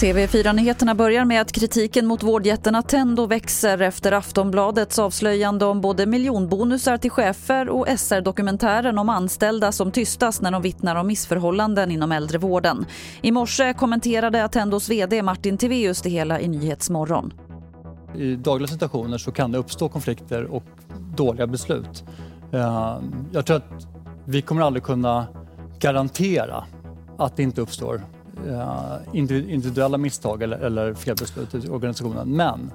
TV4-nyheterna börjar med att kritiken mot vårdjätten Attendo växer efter Aftonbladets avslöjande om både miljonbonusar till chefer och SR-dokumentären om anställda som tystas när de vittnar om missförhållanden inom äldrevården. I morse kommenterade Attendos vd Martin Tivéus det hela i Nyhetsmorgon. I dagliga situationer så kan det uppstå konflikter och dåliga beslut. Eh, jag tror att vi kommer aldrig kunna garantera att det inte uppstår eh, individuella misstag eller, eller felbeslut i organisationen. Men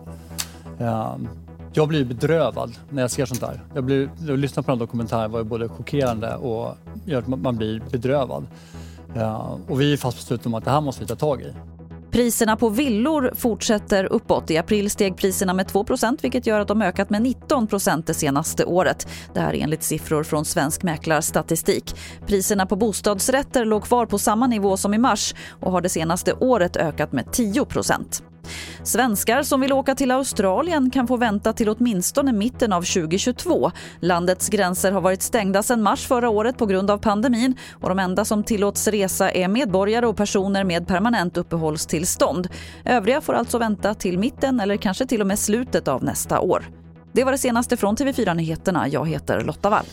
eh, jag blir bedrövad när jag ser sånt där. Jag blir, att lyssna på den dokumentären var både chockerande och gör att man blir bedrövad. Eh, och vi är fast beslutna om att det här måste vi ta tag i. Priserna på villor fortsätter uppåt. I april steg priserna med 2% vilket gör att de ökat med 19% det senaste året. Det här enligt siffror från Svensk Mäklarstatistik. Priserna på bostadsrätter låg kvar på samma nivå som i mars och har det senaste året ökat med 10 Svenskar som vill åka till Australien kan få vänta till åtminstone mitten av 2022. Landets gränser har varit stängda sedan mars förra året på grund av pandemin och de enda som tillåts resa är medborgare och personer med permanent uppehållstillstånd. Övriga får alltså vänta till mitten eller kanske till och med slutet av nästa år. Det var det senaste från TV4 Nyheterna. Jag heter Lotta Wall.